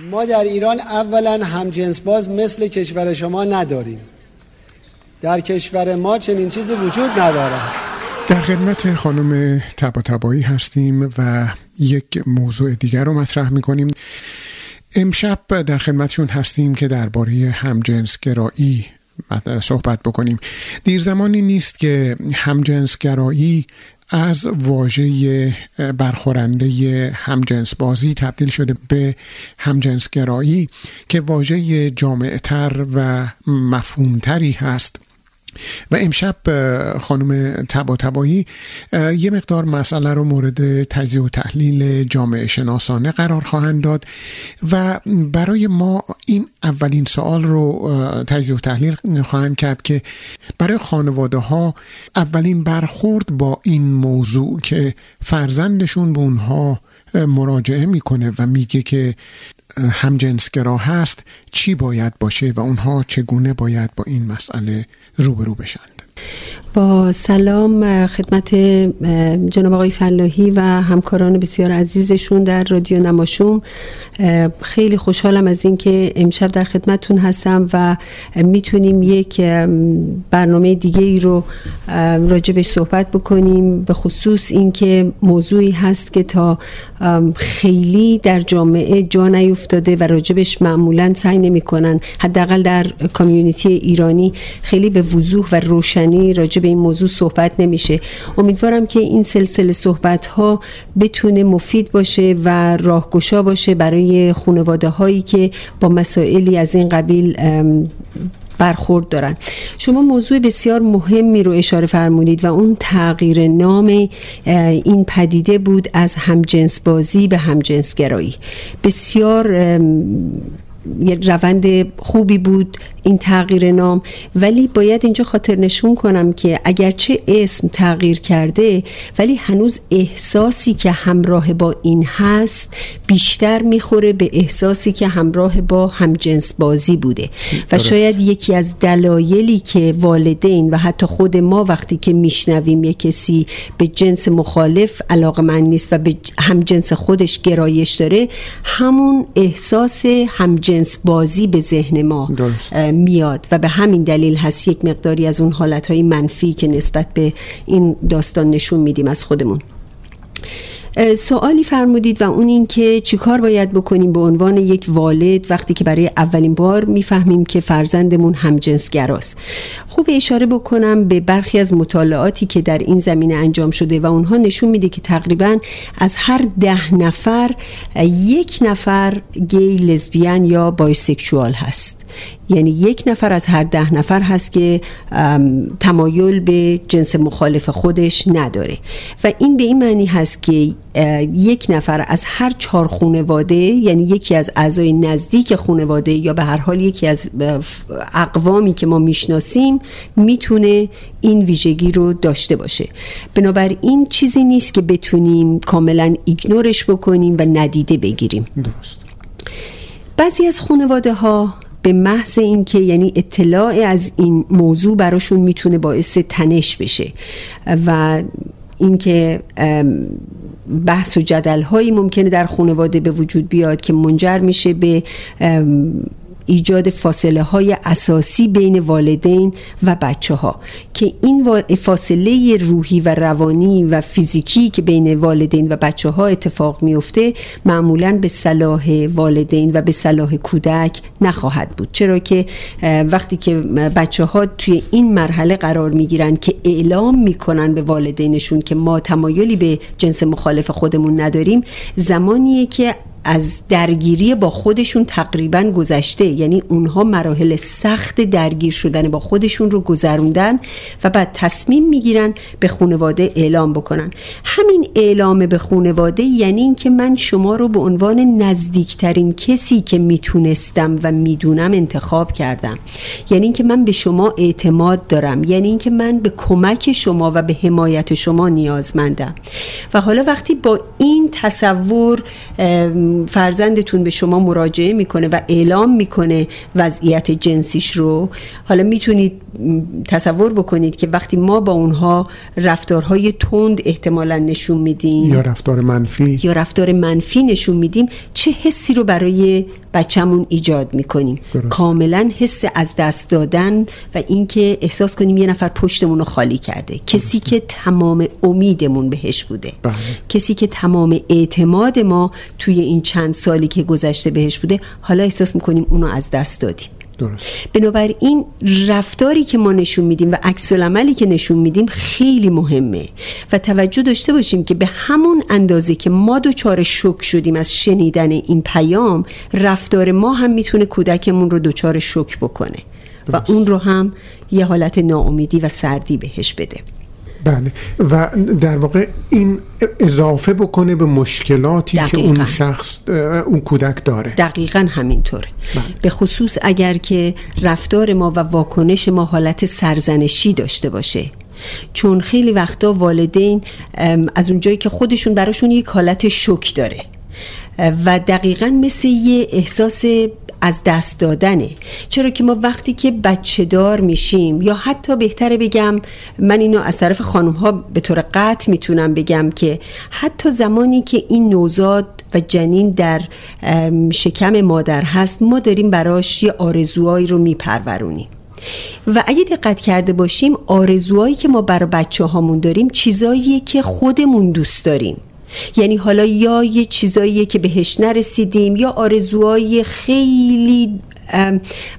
ما در ایران اولا همجنس باز مثل کشور شما نداریم. در کشور ما چنین چیزی وجود نداره در خدمت خانم تبا تبایی هستیم و یک موضوع دیگر رو مطرح می‌کنیم. امشب در خدمتشون هستیم که درباره همجنسگرایی صحبت بکنیم. دیر زمانی نیست که همجنسگرایی از واژه برخورنده همجنس بازی تبدیل شده به همجنسگرایی که واژه جامعتر و مفهومتری هست. و امشب خانم تبا تبایی یه مقدار مسئله رو مورد تجزیه و تحلیل جامعه شناسانه قرار خواهند داد و برای ما این اولین سوال رو تجزیه و تحلیل خواهند کرد که برای خانواده ها اولین برخورد با این موضوع که فرزندشون به اونها مراجعه می‌کنه و میگه که همجنسگرا هست چی باید باشه و اونها چگونه باید با این مسئله روبرو بشند؟ با سلام خدمت جناب آقای فلاحی و همکاران بسیار عزیزشون در رادیو نماشوم. خیلی خوشحالم از اینکه امشب در خدمتتون هستم و می‌تونیم یک برنامه دیگه ای رو راجبش صحبت بکنیم. به خصوص اینکه موضوعی هست که تا خیلی در جامعه جا نیفتاده و راجبش معمولا سعی نمی‌کنن حداقل در کامیونیتی ایرانی خیلی به وضوح و روشنی راجب به این موضوع صحبت نمیشه. امیدوارم که این سلسله صحبت ها بتونه مفید باشه و راهگشا باشه برای خانواده هایی که با مسائلی از این قبیل برخورد دارن. شما موضوع بسیار مهمی رو اشاره فرمودید و اون تغییر نام این پدیده بود از همجنس بازی به همجنس گرایی بسیار یه روند خوبی بود این تغییر نام. ولی باید اینجا خاطر نشون کنم که اگرچه اسم تغییر کرده ولی هنوز احساسی که همراه با این هست بیشتر می‌خوره به احساسی که همراه با همجنس بازی بوده. و شاید یکی از دلایلی که والدین و حتی خود ما وقتی که میشنویم یک کسی به جنس مخالف علاقه من نیست و به همجنس خودش گرایش داره همون احساس همجنس بازی به ذهن ما میاد و به همین دلیل هست یک مقداری از اون حالتهای منفی که نسبت به این داستان نشون میدیم از خودمون. سوالی فرمودید و اون این که چیکار باید بکنیم به عنوان یک والد وقتی که برای اولین بار می‌فهمیم که فرزندمون همجنسگراست. خوب اشاره بکنم به برخی از مطالعاتی که در این زمینه انجام شده و اونها نشون میده که تقریبا از هر ده نفر یک نفر گی لزبیان یا بایسکشوال هست. یعنی یک نفر از هر ده نفر هست که تمایل به جنس مخالف خودش نداره. و این به این معنی هست که یک نفر از هر چهار خانواده یعنی یکی از اعضای نزدیک خانواده یا به هر حال یکی از اقوامی که ما می‌شناسیم می‌تونه این ویژگی رو داشته باشه. بنابراین چیزی نیست که بتونیم کاملا ایگنورش بکنیم و ندیده بگیریم. درست. بعضی از خانواده ها به محض اینکه یعنی اطلاع از این موضوع براشون می‌تونه باعث تنش بشه و اینکه بحث و جدل هایی ممکنه در خانواده به وجود بیاد که منجر میشه به ایجاد فاصله های اساسی بین والدین و بچه ها که این فاصله روحی و روانی و فیزیکی که بین والدین و بچه ها اتفاق میفته معمولا به صلاح والدین و به صلاح کودک نخواهد بود. چرا که وقتی که بچه ها توی این مرحله قرار می‌گیرن که اعلام می‌کنن به والدینشون که ما تمایلی به جنس مخالف خودمون نداریم زمانیه که از درگیری با خودشون تقریبا گذشته. یعنی اونها مراحل سخت درگیر شدن با خودشون رو گذروندن و بعد تصمیم می‌گیرن به خانواده اعلام بکنن. همین اعلام به خانواده یعنی اینکه من شما رو به عنوان نزدیکترین کسی که می‌تونستم و می‌دونم انتخاب کردم. یعنی اینکه من به شما اعتماد دارم. یعنی اینکه من به کمک شما و به حمایت شما نیازمندم. و حالا وقتی با این تصور فرزندتون به شما مراجعه می‌کنه و اعلام می‌کنه وضعیت جنسیش رو. حالا می‌تونید تصور بکنید که وقتی ما با اونها رفتارهای تند احتمالا نشون میدیم یا رفتار منفی. یا رفتار منفی نشون میدیم چه حسی رو برای بچهمون ایجاد می‌کنیم. کاملا حس از دست دادن و اینکه احساس کنیم یه نفر پشتمون رو خالی کرده. کسی که تمام امیدمون بهش بوده. بله. کسی که تمام اعتماد ما توی این چند سالی که گذشته بهش بوده حالا احساس می‌کنیم اونو از دست دادیم. درست. بنابراین رفتاری که ما نشون میدیم و عکس عملی که نشون میدیم خیلی مهمه. و توجه داشته باشیم که به همون اندازه که ما دچار شک شدیم از شنیدن این پیام رفتار ما هم می‌تونه کودکمون رو دچار شک بکنه. و اون رو هم یه حالت ناامیدی و سردی بهش بده. بله. و در واقع این اضافه بکنه به مشکلاتی که اون شخص اون کودک داره. دقیقا همینطوره. بله. به خصوص اگر که رفتار ما و واکنش ما حالت سرزنشی داشته باشه. چون خیلی وقتا والدین از اونجایی که خودشون براشون یک حالت شک داره. و دقیقا مثل یه احساس از دست دادنه. چرا که ما وقتی که بچه دار میشیم یا حتی بهتره بگم من اینو از طرف خانم ها به طور قطع می‌تونم بگم که حتی زمانی که این نوزاد و جنین در شکم مادر هست ما داریم براش یه آرزوهایی رو میپرورونیم. و اگه دقت کرده باشیم آرزوهایی که ما برای بچه هامون داریم چیزاییه که خودمون دوست داریم. یعنی حالا یا یه چیزاییه که بهش نرسیدیم یا آرزوهای خیلی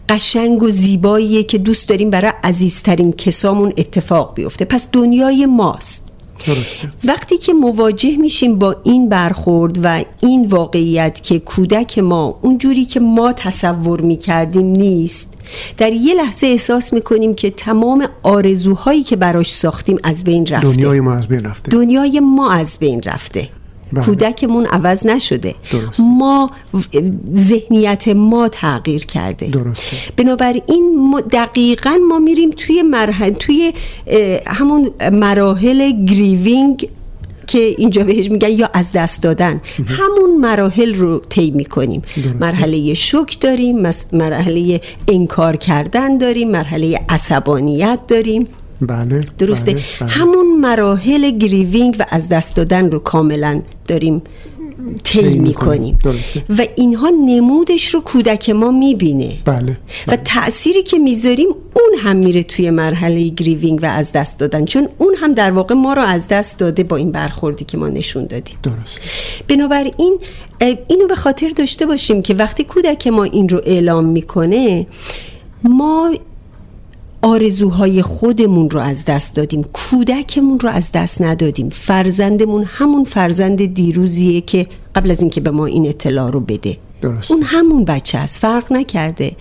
قشنگ و زیباییه که دوست داریم برای عزیزترین کسامون اتفاق بیفته پس دنیای ماست درسته. وقتی که مواجه میشیم با این برخورد و این واقعیت که کودک ما اونجوری که ما تصور می‌کردیم نیست در یه لحظه احساس می‌کنیم که تمام آرزوهایی که براش ساختیم از بین رفته دنیای ما از بین رفته دنیای ما از بین رفته بله. کودکمون عوض نشده درست. ما ذهنیت ما تغییر کرده درسته. بنابراین ما دقیقا ما میریم توی مرحله توی همون مراحل گریوینگ که اینجا بهش میگن یا از دست دادن. همون مراحل رو طی می‌کنیم. مرحله شک داریم مرحله انکار کردن داریم مرحله عصبانیت داریم. بله درسته؟ بله، بله. همون مراحل grieving و از دست دادن رو کاملا داریم طی می‌کنیم و اینها نمودش رو کودک ما می‌بینه. بله. و تأثیری که می‌ذاریم اون هم میره توی مرحله grieving و از دست دادن. چون اون هم در واقع ما رو از دست داده با این برخوردی که ما نشون دادیم. درست. بنابراین اینو به خاطر داشته باشیم که وقتی کودک ما این رو اعلام می‌کنه ما آرزوهای خودمون رو از دست دادیم کودکمون رو از دست ندادیم. فرزندمون همون فرزند دیروزیه که قبل از اینکه به ما این اطلاع رو بده. درست. اون همون بچه است فرق نکرده.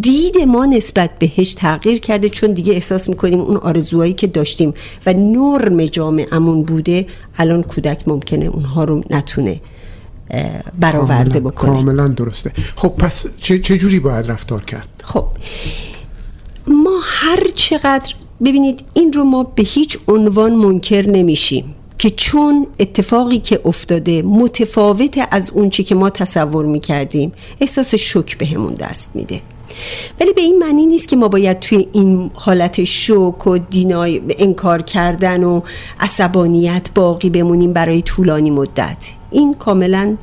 دید ما نسبت بهش تغییر کرده چون دیگه احساس می‌کنیم اون آرزوهایی که داشتیم و نرم جامعمون بوده الان کودک ممکنه اونها رو نتونه برآورده بکنه. کاملا درسته. خب پس چه جوری باید رفتار کرد؟ خب ما هر چقدر ببینید این رو ما به هیچ عنوان منکر نمیشیم که چون اتفاقی که افتاده متفاوت از اون چی که ما تصور می‌کردیم احساس شک بهمون دست میده. ولی به این معنی نیست که ما باید توی این حالت شوک و دینای انکار کردن و عصبانیت باقی بمونیم برای طولانی مدت. این کاملا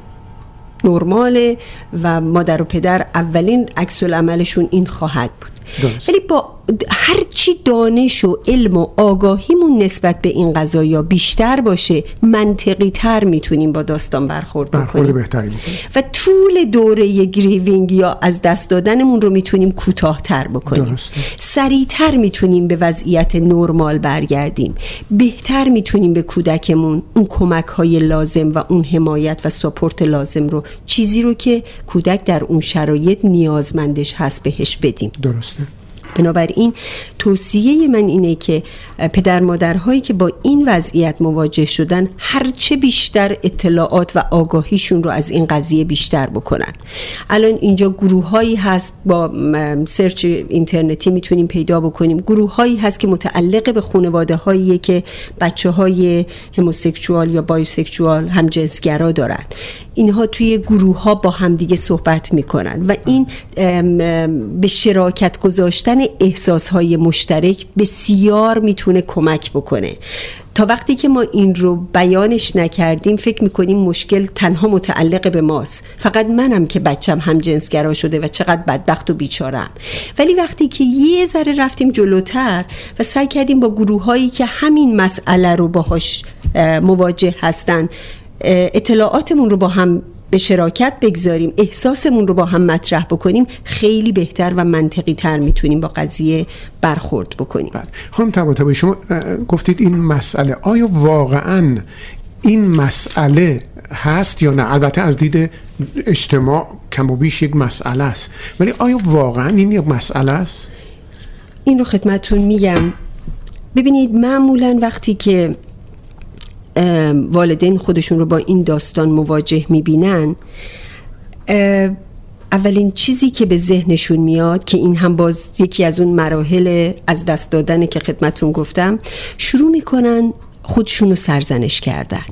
نرماله و مادر و پدر اولین عکس عملشون این خواهد بود. ولی با هرچی دانش و علم و آگاهیمون نسبت به این قضايا بیشتر باشه منطقی تر می‌تونیم با داستان برخورد بکنیم. بهتری و طول دوره grieving یا از دست دادنمون رو می‌تونیم کوتاهتر بکنیم. سریعتر می‌تونیم به وضعیت نرمال برگردیم. بهتر می‌تونیم به کودکمون اون کمک های لازم و اون حمایت و support لازم رو چیزی رو که کودک در اون شرایط نیازمندش هست بهش بدیم. درسته. بنابراین توصیه من اینه که پدر مادرهایی که با این وضعیت مواجه شدن هرچه بیشتر اطلاعات و آگاهیشون رو از این قضیه بیشتر بکنن. الان اینجا گروه هایی هست با سرچ اینترنتی می‌تونیم پیدا بکنیم. گروه هایی هست که متعلق به خانواده هایی که بچه های یا بایوسکشوال هم جنسگرا دارن. اینها توی گروه ها با همدیگه صحبت می‌کنن و این به شراکت گذاشتن احساسهای مشترک بسیار می‌تونه کمک بکنه. تا وقتی که ما این رو بیانش نکردیم فکر می‌کنیم مشکل تنها متعلق به ماست. فقط منم که بچم هم جنسگرا شده و چقدر بدبخت و بیچارم ولی وقتی که یه ذره رفتیم جلوتر و سعی کردیم با گروه هایی که همین مسئله رو باهاش مواجه هستن اطلاعاتمون رو با هم به شراکت بگذاریم احساسمون رو با هم مطرح بکنیم خیلی بهتر و منطقی تر می‌تونیم با قضیه برخورد بکنیم. بله. خانم تبا شما گفتید این مسئله. آیا واقعا این مسئله هست یا نه؟ البته از دید اجتماع کم و بیش یک مسئله است. ولی آیا واقعا این یک مسئله است؟ این رو خدمتون میگم. ببینید معمولا وقتی که والدین خودشون رو با این داستان مواجه می‌بینن. اولین چیزی که به ذهنشون میاد که این هم باز یکی از اون مراحل از دست دادنه که خدمتون گفتم شروع می‌کنن خودشون رو سرزنش کردن.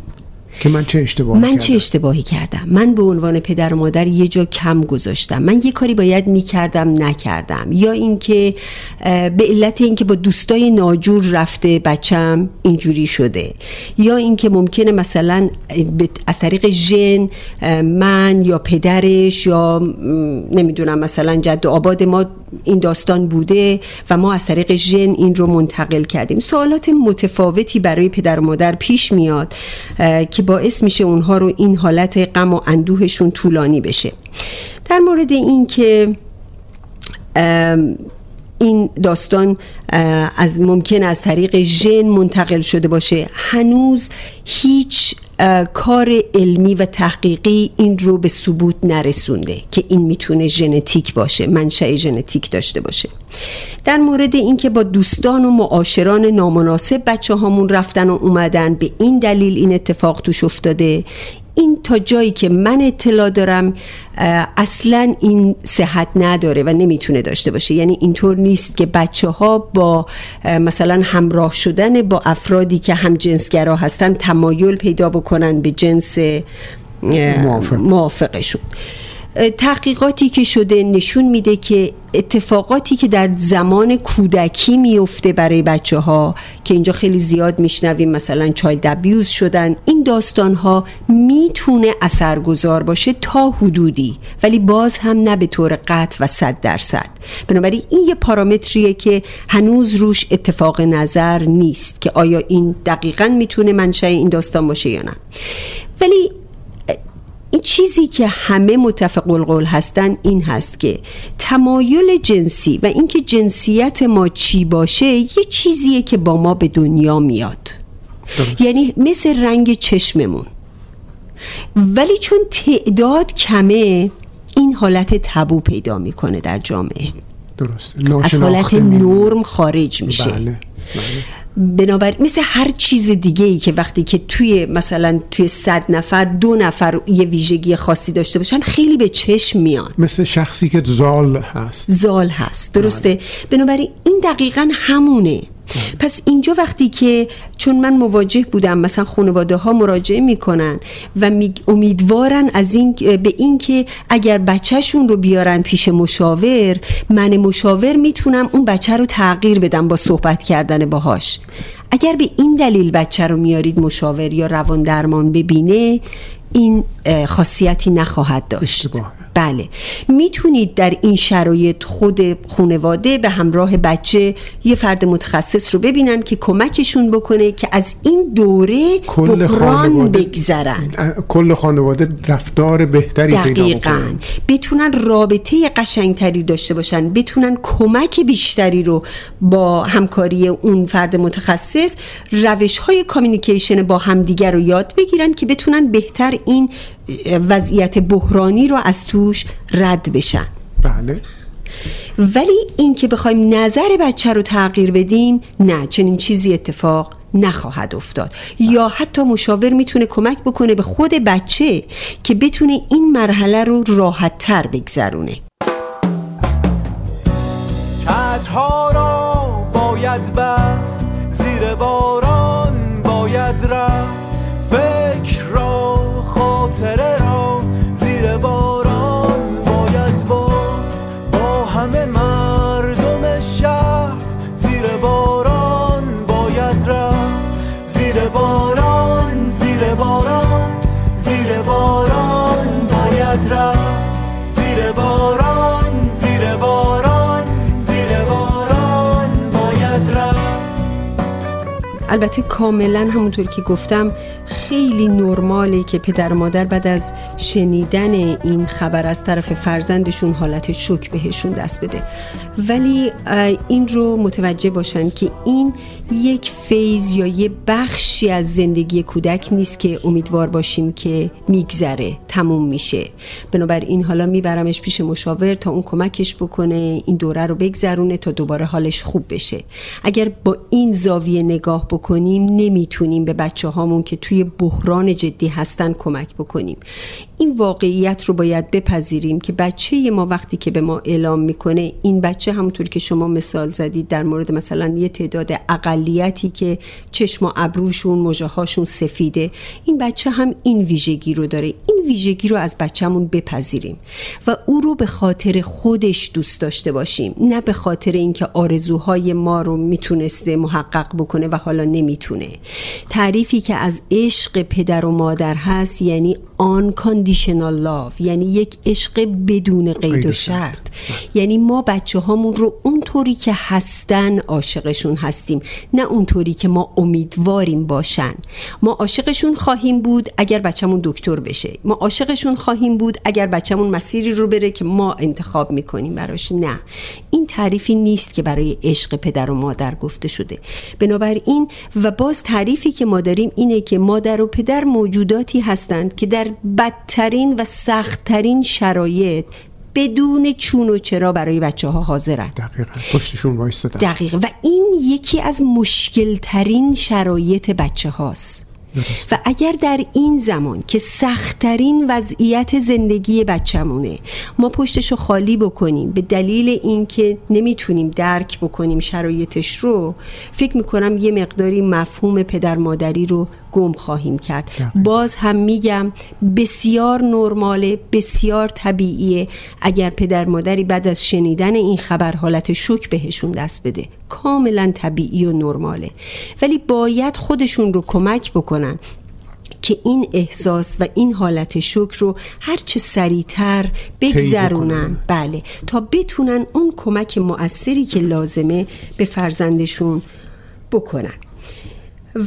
که من چه اشتباهی من کردم؟ چه اشتباهی کردم؟ من به عنوان پدر و مادر یه جا کم گذاشتم. من یه کاری باید می‌کردم نکردم. یا اینکه به علت اینکه با دوستای ناجور رفته بچم اینجوری شده. یا اینکه ممکنه مثلا از طریق ژن من یا پدرش یا نمی‌دونم مثلا جد و آباد ما این داستان بوده و ما از طریق ژن این رو منتقل کردیم. سوالات متفاوتی برای پدر و مادر پیش میاد که باعث میشه اونها رو این حالت غم و اندوهشون طولانی بشه. در مورد این که این داستان از ممکن از طریق ژن منتقل شده باشه هنوز هیچ کار علمی و تحقیقی این رو به ثبوت نرسونده که این می‌تونه ژنتیک باشه منشأ ژنتیک داشته باشه. در مورد اینکه با دوستان و معاشران نامناسب بچه هامون رفتن و اومدن به این دلیل این اتفاق توش افتاده. این تا جایی که من اطلاع دارم اصلا این صحت نداره و نمی‌تونه داشته باشه یعنی اینطور نیست که بچه ها با مثلا همراه شدن با افرادی که هم جنسگرا هستن تمایل پیدا بکنن به جنس موافق. موافقشون تحقیقاتی که شده نشون میده که اتفاقاتی که در زمان کودکی میفته برای بچه ها که اینجا خیلی زیاد میشنویم مثلا چایلد ابیوز شدن این داستان ها می‌تونه اثرگذار باشه تا حدودی ولی باز هم نه به طور قطع و صد درصد. بنابراین این یه پارامتریه که هنوز روش اتفاق نظر نیست که آیا این دقیقا می‌تونه منشأ این داستان باشه یا نه. ولی این چیزی که همه متفق القول هستن این هست که تمایل جنسی و اینکه جنسیت ما چی باشه یه چیزیه که با ما به دنیا میاد. یعنی مثل رنگ چشممون. ولی چون تعداد کمه این حالت تبو پیدا می‌کنه در جامعه. درسته. از حالت نرم خارج میشه. بله. بله. بنابراین مثل هر چیز دیگه ای که وقتی که توی مثلا توی صد نفر دو نفر یه ویژگی خاصی داشته باشن خیلی به چشم میان مثل شخصی که زال هست. زال هست. درسته؟ بله. بنابراین این دقیقا همونه. پس اینجا وقتی که چون من مواجه بودم مثلا خانواده ها مراجعه می‌کنن و امیدوارن از این به اینکه اگر بچهشون رو بیارن پیش مشاور من مشاور می‌تونم اون بچه رو تغییر بدم با صحبت کردن باهاش. اگر به این دلیل بچه رو میارید مشاور یا روان درمان ببینه این خاصیتی نخواهد داشت. بله. می‌تونید در این شرایط خود خانواده به همراه بچه یه فرد متخصص رو ببینن که کمکشون بکنه که از این دوره کل خانواده بگذرن. کل خانواده رفتار بهتری دقیقا. بتونن رابطه قشنگتری داشته باشن بتونن کمک بیشتری رو با همکاری اون فرد متخصص روش های کامیونیکیشن با همدیگر رو یاد بگیرن که بتونن بهتر این وضعیت بحرانی رو از توش رد بشن. بله. ولی این که بخوایم نظر بچه رو تغییر بدیم نه چنین چیزی اتفاق نخواهد افتاد. یا حتی مشاور می‌تونه کمک بکنه به خود بچه که بتونه این مرحله رو راحت تر بگذرونه. چترها را باید البته کاملا همونطور که گفتم خیلی نرماله که پدر و مادر بعد از شنیدن این خبر از طرف فرزندشون حالت شک بهشون دست بده. ولی این رو متوجه باشن که این یک فیز یا یه بخشی از زندگی کودک نیست که امیدوار باشیم که میگذره تموم میشه. بنابراین حالا میبرمش پیش مشاور تا اون کمکش بکنه این دوره رو بگذرونه تا دوباره حالش خوب بشه. اگر با این زاویه نگاه بکنیم نمی‌تونیم به بچه هامون که توی بحران جدی هستن کمک بکنیم. این واقعیت رو باید بپذیریم که بچه ما وقتی که به ما اعلام می‌کنه این بچه همونطور که شما مثال زدید در مورد مثلا یه تعداد اقلیتی که چشم و ابروشون مجاهاشون سفیده. این بچه هم این ویژگی رو داره. این ویژگی رو از بچهمون بپذیریم و او رو به خاطر خودش دوست داشته باشیم. نه به خاطر اینکه آرزوهای ما رو می‌تونسته محقق بکنه و حالا نمی‌تونه. تعریفی که از عشق پدر و مادر هست یعنی آن کاندیشنال لاف یعنی یک عشق بدون قید و شرط. یعنی ما بچه هامون رو اونطوری که هستن عاشقشون هستیم. نه اونطوری که ما امیدواریم باشن. ما عاشقشون خواهیم بود اگر بچهمون دکتر بشه. ما عاشقشون خواهیم بود اگر بچهمون مسیری رو بره که ما انتخاب می‌کنیم براش. نه. این تعریفی نیست که برای عشق پدر و مادر گفته شده. بنابراین و باز تعریفی که ما داریم اینه که مادر و پدر موجوداتی هستند که در بدترین و سختترین شرایط بدون چون و چرا برای بچه ها حاضرن. دقیقا. پشتشون وایستدن دقیق و این یکی از مشکلترین شرایط بچه هاست و اگر در این زمان که سختترین وضعیت زندگی بچمونه ما پشتشو خالی بکنیم به دلیل اینکه نمی‌تونیم درک بکنیم شرایطش رو فکر می‌کنم یه مقداری مفهوم پدر مادری رو گم خواهیم کرد. باز هم میگم بسیار نرماله بسیار طبیعیه اگر پدر مادری بعد از شنیدن این خبر حالت شک بهشون دست بده. کاملا طبیعی و نرماله. ولی باید خودشون رو کمک بکنن که این احساس و این حالت شک رو هرچه سریعتر بگذرونن. بله. تا بتونن اون کمک مؤثری که لازمه به فرزندشون بکنن.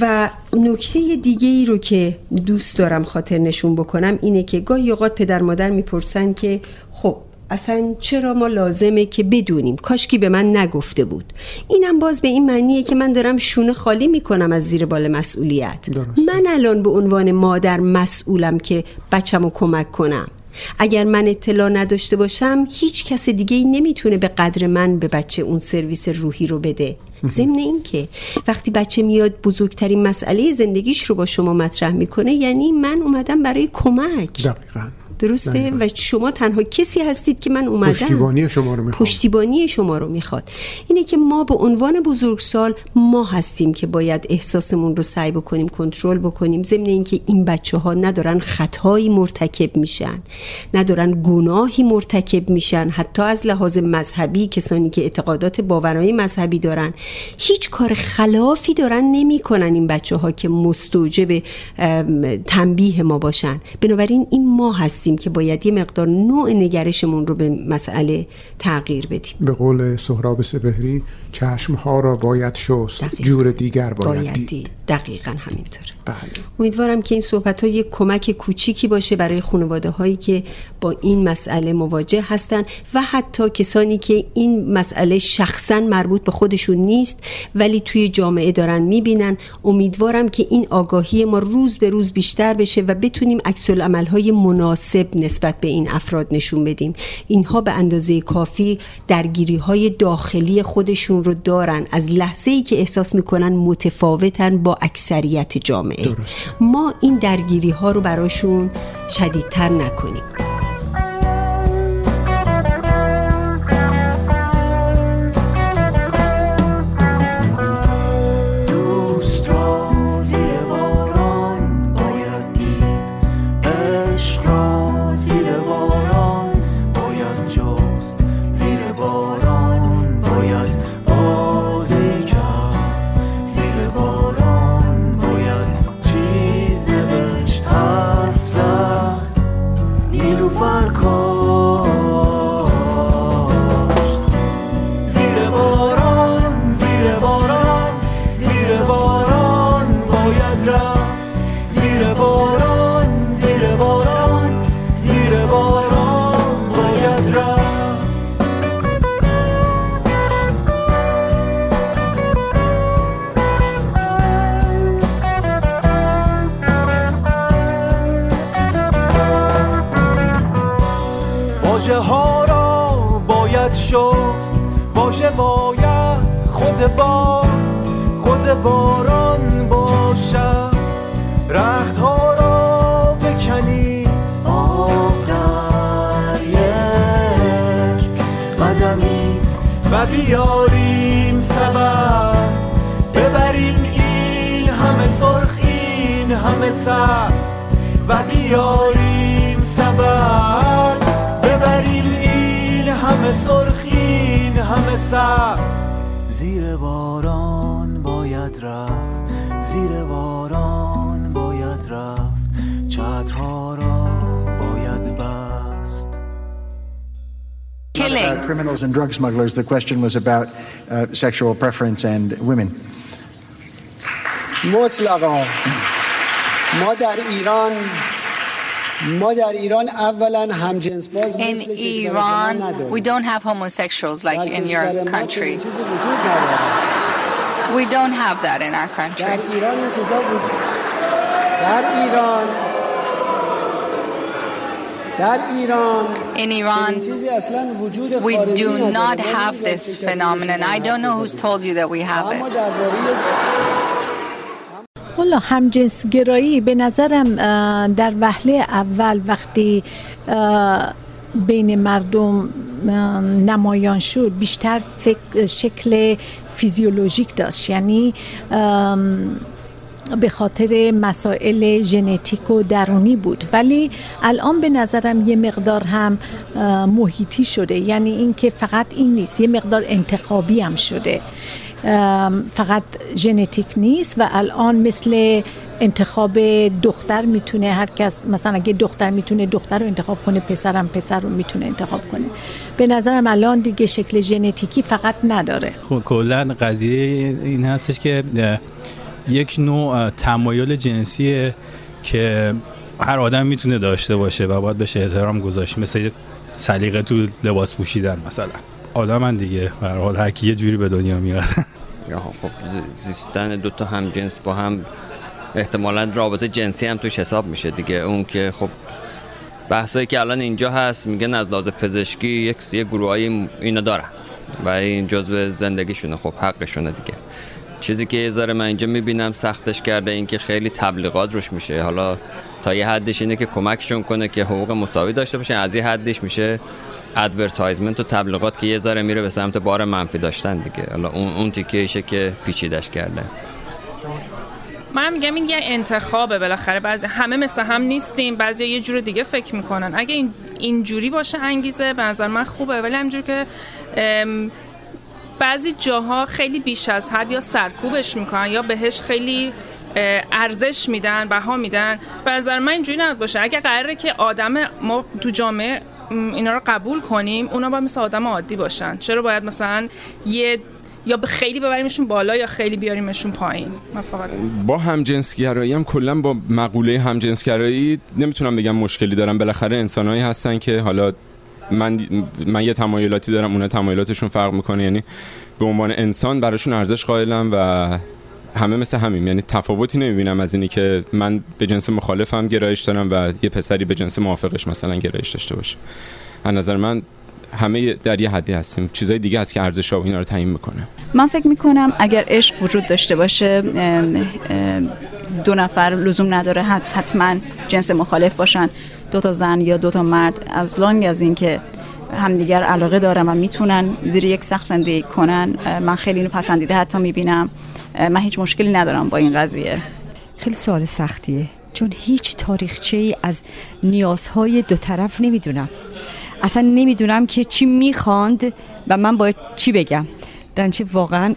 و نکته دیگه ای رو که دوست دارم خاطر نشون بکنم اینه که گاهی اوقات پدر مادر می‌پرسن که خب اصلا چرا ما لازمه که بدونیم؟ کاشکی به من نگفته بود. اینم باز به این معنیه که من دارم شونه خالی می‌کنم از زیر بال مسئولیت. من الان به عنوان مادر مسئولم که بچم رو کمک کنم. اگر من اطلاع نداشته باشم هیچ کس دیگه ای نمی‌تونه به قدر من به بچه اون سرویس روحی رو بده. ضمن این که وقتی بچه میاد بزرگترین مسئله زندگیش رو با شما مطرح می‌کنه یعنی من اومدم برای کمک. دقیقا. درسته؟ و شما تنها کسی هستید که من اومدم. پشتیبانی شما رو می‌خواد پشتیبانی شما رو می‌خواد. اینه که ما به عنوان بزرگسال ما هستیم که باید احساسمون رو سعی بکنیم کنترل بکنیم. ضمن اینکه این بچه ها ندارن خطایی مرتکب میشن ندارن گناهی مرتکب میشن. حتی از لحاظ مذهبی کسانی که اعتقادات باورهای مذهبی دارن هیچ کار خلافی دارن نمی‌کنن این بچه ها که مستوجب تنبیه ما باشن. بنابراین این ما هستیم. که باید یه مقدار نوع نگرشمون رو به مسئله تغییر بدیم. به قول سهراب سبهری چشم ها را باید شست جور دیگر باید, باید دید. دقیقا همینطوره. بله. امیدوارم که این صحبت های کمک کوچیکی باشه برای خانواده هایی که با این مسئله مواجه هستن و حتی کسانی که این مسئله شخصا مربوط به خودشون نیست ولی توی جامعه دارن می‌بینن. امیدوارم که این آگاهی ما روز به روز بیشتر بشه و بتونیم عکس های مناسب نسبت به این افراد نشون بدیم. اینها به اندازه کافی درگیری های داخلی خودشون رو دارن از لحظه ای که احساس می‌کنن متفاوتن با اکثریت جامعه درست. ما این درگیری ها رو براشون شدیدتر نکنیم drug smugglers, the question was about uh, sexual preference and women. مطلقا ما در ایران ما در ایران اولا هم جنس باز In مثل کشور شما Iran, نداریم. we don't have homosexuals like در in کشور your ما country. چنین چیزی وجود نداره We don't have that in our در country. ایران این چیزا وجود در ایران در ایران In Iran, چیزی اصلا وجود we do not have نمی‌دونم this phenomenon. شما I don't know who's told you that we have it. والا همجنسگرایی به نظرم در وهله اول وقتی بین مردم نمایان شد بیشتر فکر شکل فیزیولوژیک داشت یعنی به خاطر مسائل ژنتیک و درونی بود. ولی الان به نظرم یه مقدار هم محیطی شده. یعنی اینکه فقط این نیست یه مقدار انتخابی هم شده. فقط ژنتیک نیست و الان مثل انتخاب دختر می‌تونه هر کس مثلا اگه دختر می‌تونه دختر رو انتخاب کنه پسرم پسر رو می‌تونه انتخاب کنه. به نظرم الان دیگه شکل ژنتیکی فقط نداره. خب کلا قضیه این هستش که یک نوع تمایل جنسیه که هر آدم می‌تونه داشته باشه و باید بهش احترام گذاشت. مثل سلیقه تو لباس پوشیدن مثلا. آدمن دیگه. به حال هر کی یه جوری به دنیا میاد. خب زیستن دو تا هم جنس با هم احتمالا رابطه جنسی هم توش حساب میشه دیگه. اون که خب بحثایی که الان اینجا هست میگن از لحاظ پزشکی یک یه گروهایی اینا دارن و این جزء زندگیشونه. خب حقشونه دیگه. چیزی که یه ذره من اینجا می‌بینم سختش کرده این که خیلی تبلیغات روش میشه. حالا تا یه حدش اینه که کمکشون کنه که حقوق مساوی داشته باشن از یه حدش میشه advertisement و تبلیغات که یه ذره میره به سمت بار منفی داشتن دیگه. حالا اون اون تیکه ایشه که پیچیدش کرده. من میگم این یه انتخابه. بالاخره بعضی همه مثل هم نیستیم. بعضی یه جور دیگه فکر می‌کنن. اگه این اینجوری باشه انگیزه به نظر من خوبه. ولی همونجور که بعضی جاها خیلی بیش از حد یا سرکوبش می‌کنن یا بهش خیلی ارزش میدن بها میدن. به نظر من اینجوری نباید باشه. اگه قراره که آدم ما تو جامعه اینا رو قبول کنیم اونا باید مثل آدم عادی باشن. چرا باید مثلا یه یا به خیلی ببریمشون بالا یا خیلی بیاریمشون پایین؟ با همجنسگرایی هم کلا با مقوله همجنسگرایی نمی‌تونم بگم مشکلی دارم. بالاخره انسانهایی هستن که حالا من من یه تمایلاتی دارم اونا تمایلاتشون فرق می‌کنه. یعنی به عنوان انسان براشون ارزش قائلم و همه مثل همیم. یعنی تفاوتی نمی‌بینم از اینی که من به جنس مخالفم گرایش دارم و یه پسری به جنس موافقش مثلا گرایش داشته باشه. از نظر من همه در یه حدی هستیم. چیزای دیگه هست که ارزش و اینا رو تعیین می‌کنه. من فکر می‌کنم اگر عشق وجود داشته باشه دو نفر لزوم نداره حت- حتما جنس مخالف باشن. دو تا زن یا دو تا مرد از لانگ از اینکه همدیگر علاقه دارن و می‌تونن زیر یک سقف زندگی کنن من خیلی اینو پسندیده حتی می‌بینم. من هیچ مشکلی ندارم با این قضیه. خیلی سوال سختیه. چون هیچ تاریخچه ای از نیازهای دو طرف نمی‌دونم. اصلا نمی‌دونم که چی می‌خواند و من باید چی بگم. درنچه واقعا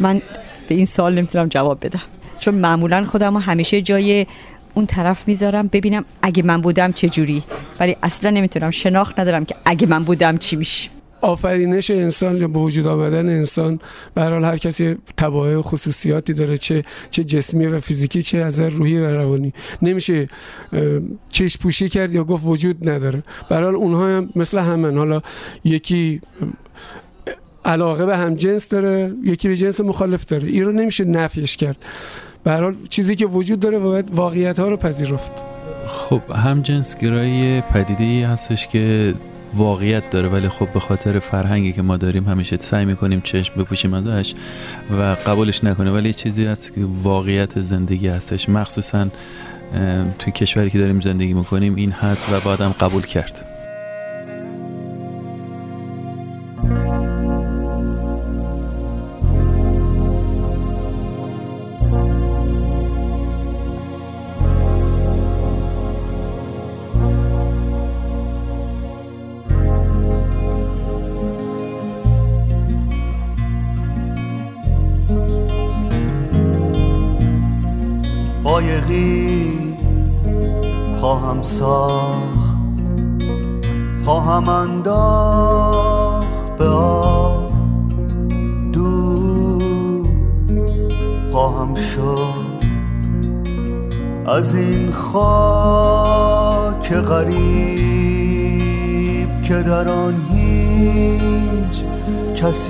من به این سوال نمی‌تونم جواب بدم. چون معمولا خودم همیشه جای اون طرف می‌ذارم. ببینم اگه من بودم چه جوری. ولی اصلا نمی‌تونم. شناخت ندارم که اگه من بودم چی میشه. آفرینش انسان یا به وجود انسان. به هر کسی تبعه و خصوصیاتی داره. چه چه جسمی و فیزیکی چه از روحی و روانی. نمیشه چشم پوشی کرد یا گفت وجود نداره. به هر اونها هم مثل همن. حالا یکی علاقه به هم جنس داره یکی به جنس مخالف داره. این رو نمیشه نفیش کرد. به حال چیزی که وجود داره باید واقعیت ها رو پذیرفت. خب هم جنسگرایی پدیده ای هستش که واقعیت داره ولی خب به خاطر فرهنگی که ما داریم همیشه سعی می‌کنیم چشم بپوشیم ازش و قبولش نکنه. ولی چیزی هست که واقعیت زندگی هستش. مخصوصا توی کشوری که داریم زندگی می‌کنیم این هست و بعدم قبول کرد.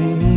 کسی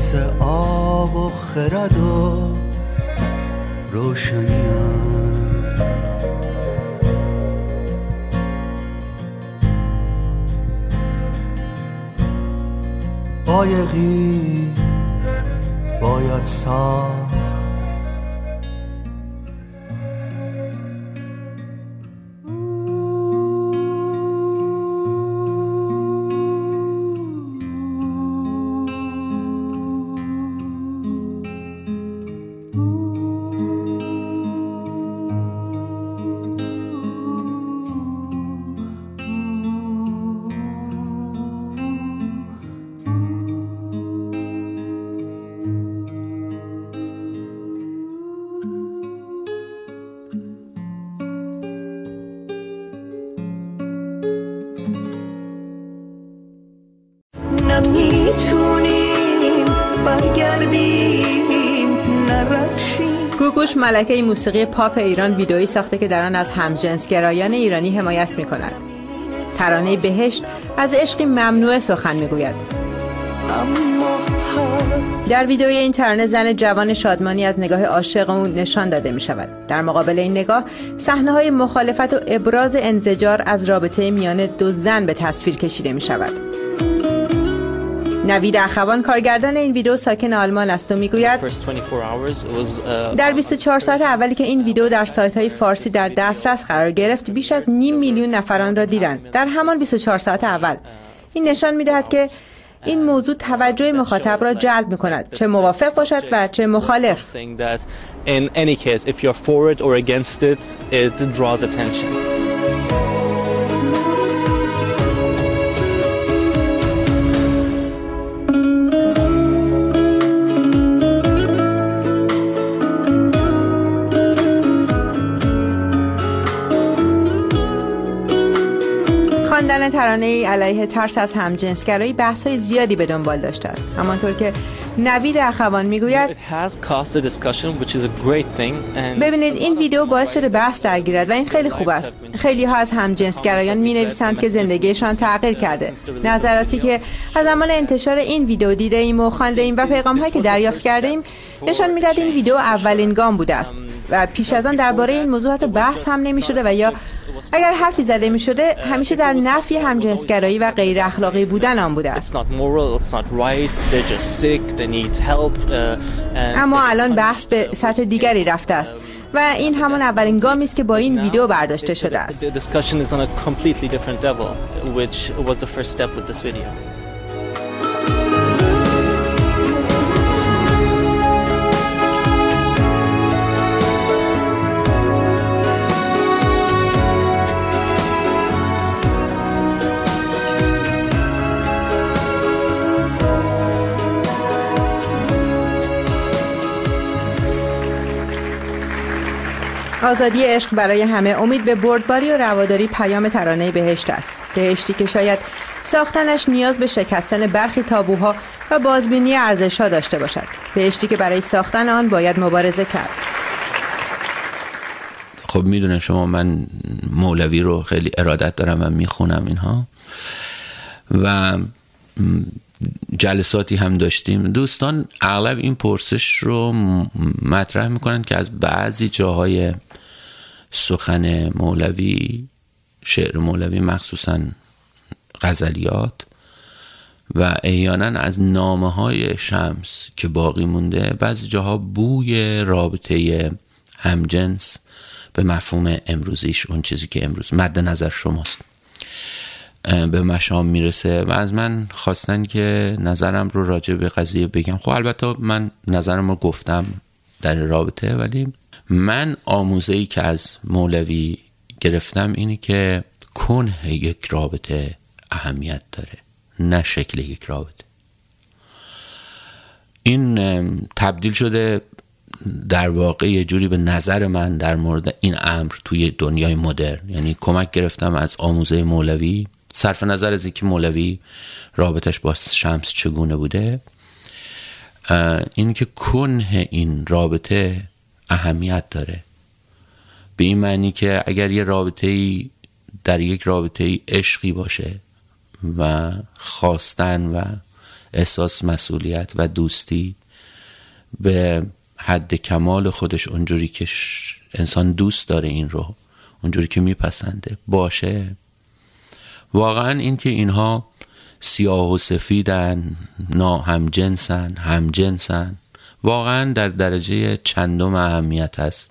وارث آب و خرد و روشنی قایقی باید ساخت. ملکه موسیقی پاپ ایران ویدئویی ساخته که در آن از همجنسگرایان ایرانی حمایت می کند. ترانه بهشت از عشقی ممنوع سخن می‌گوید. در ویدئوی این ترانه زن جوان شادمانی از نگاه عاشق اون نشان داده می شود. در مقابل این نگاه صحنه های مخالفت و ابراز انزجار از رابطه میان دو زن به تصویر کشیده می شود. نوید اخوان کارگردان این ویدیو ساکن آلمان است و می‌گوید در 24 ساعت اولی که این ویدیو در سایت های فارسی در دسترس قرار گرفت بیش از نیم میلیون نفران را دیدند. در همان 24 ساعت اول این نشان می‌دهد که این موضوع توجه مخاطب را جلب می کند چه موافق باشد و چه مخالف. خواندن ترانه علیه ترس از همجنسگرایی بحث های زیادی به دنبال داشته است. همانطور که نوید اخوان می‌گوید ببینید این ویدیو باعث شده بحث درگیرد و این خیلی خوب است. خیلی ها از همجنسگرایان می نویسند که زندگیشان تغییر کرده. نظراتی که از زمان انتشار این ویدیو دیده ایم و خوانده ایم و پیغام هایی که دریافت کرده ایم نشان می‌داد این ویدیو اولین گام بوده است. و پیش از آن درباره این موضوع بحث هم نمی شده و یا اگر حرفی زده می شده همیشه در نفی همجنسگرایی و غیر اخلاقی بودن آن بوده است. اما الان بحث به سطح دیگری رفته است. و این همان اولین گامی است که با این ویدیو برداشته شده است. آزادی عشق برای همه امید به بردباری و رواداری پیام ترانه بهشت است. بهشتی که شاید ساختنش نیاز به شکستن برخی تابوها و بازبینی ارزشها داشته باشد. بهشتی که برای ساختن آن باید مبارزه کرد. خب می‌دونه شما من مولوی رو خیلی ارادت دارم و می‌خونم اینها. و جلساتی هم داشتیم. دوستان اغلب این پرسش رو مطرح می‌کنن که از بعضی جاهای سخن مولوی شعر مولوی مخصوصا غزلیات و احیانا از نامه های شمس که باقی مونده بعضی جاها بوی رابطه همجنس به مفهوم امروزیش اون چیزی که امروز مد نظر شماست. به مشام می‌رسه و از من خواستن که نظرم رو راجع به قضیه بگم. خب البته من نظرم رو گفتم در رابطه ولی من آموزه ای که از مولوی گرفتم اینی که کنه یک رابطه اهمیت داره نه شکل یک رابطه. این تبدیل شده در واقع یه جوری به نظر من در مورد این امر توی دنیای مدرن. یعنی کمک گرفتم از آموزه مولوی. صرف نظر از اینکه مولوی رابطش با شمس چگونه بوده این که کنه این رابطه اهمیت داره. به این معنی که اگر یه رابطه ای در یک رابطه ای عشقی باشه و خواستن و احساس مسئولیت و دوستی به حد کمال خودش اونجوری که انسان دوست داره این رو اونجوری که میپسنده باشه. واقعا این که اینها سیاه و سفیدن نا هم جنسن هم جنسن واقعا در درجه چندم اهمیت هست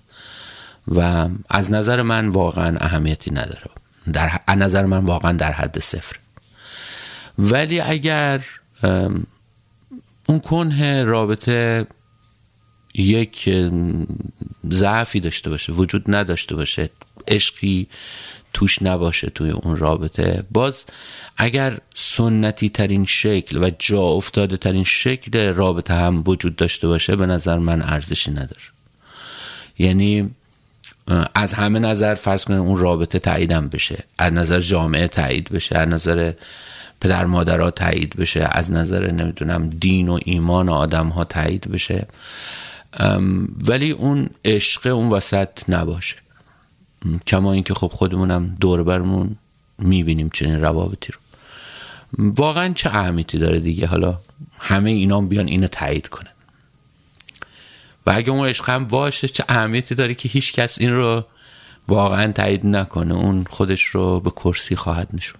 و از نظر من واقعا اهمیتی نداره. در نظر من واقعا در حد صفر. ولی اگر اون کنه رابطه یک ضعفی داشته باشه وجود نداشته باشه عشقی توش نباشه توی اون رابطه. باز اگر سنتی ترین شکل و جا افتاده ترین شکل رابطه هم وجود داشته باشه به نظر من ارزشی نداره. یعنی از همه نظر فرض کنید اون رابطه تاییدم بشه. از نظر جامعه تایید بشه از نظر پدر مادرها تایید بشه از نظر نمی‌دونم دین و ایمان آدم ها تایید بشه. ولی اون عشق اون وسط نباشه. کما اینکه خب خودمونم دور برمون می‌بینیم چنین روابطی رو. واقعا چه اهمیتی داره دیگه؟ حالا همه اینا بیان اینو تایید کنن. و اگه اون عشق هم باشه چه اهمیتی داره که هیچ کس این رو واقعا تایید نکنه؟ اون خودش رو به کرسی خواهد نشون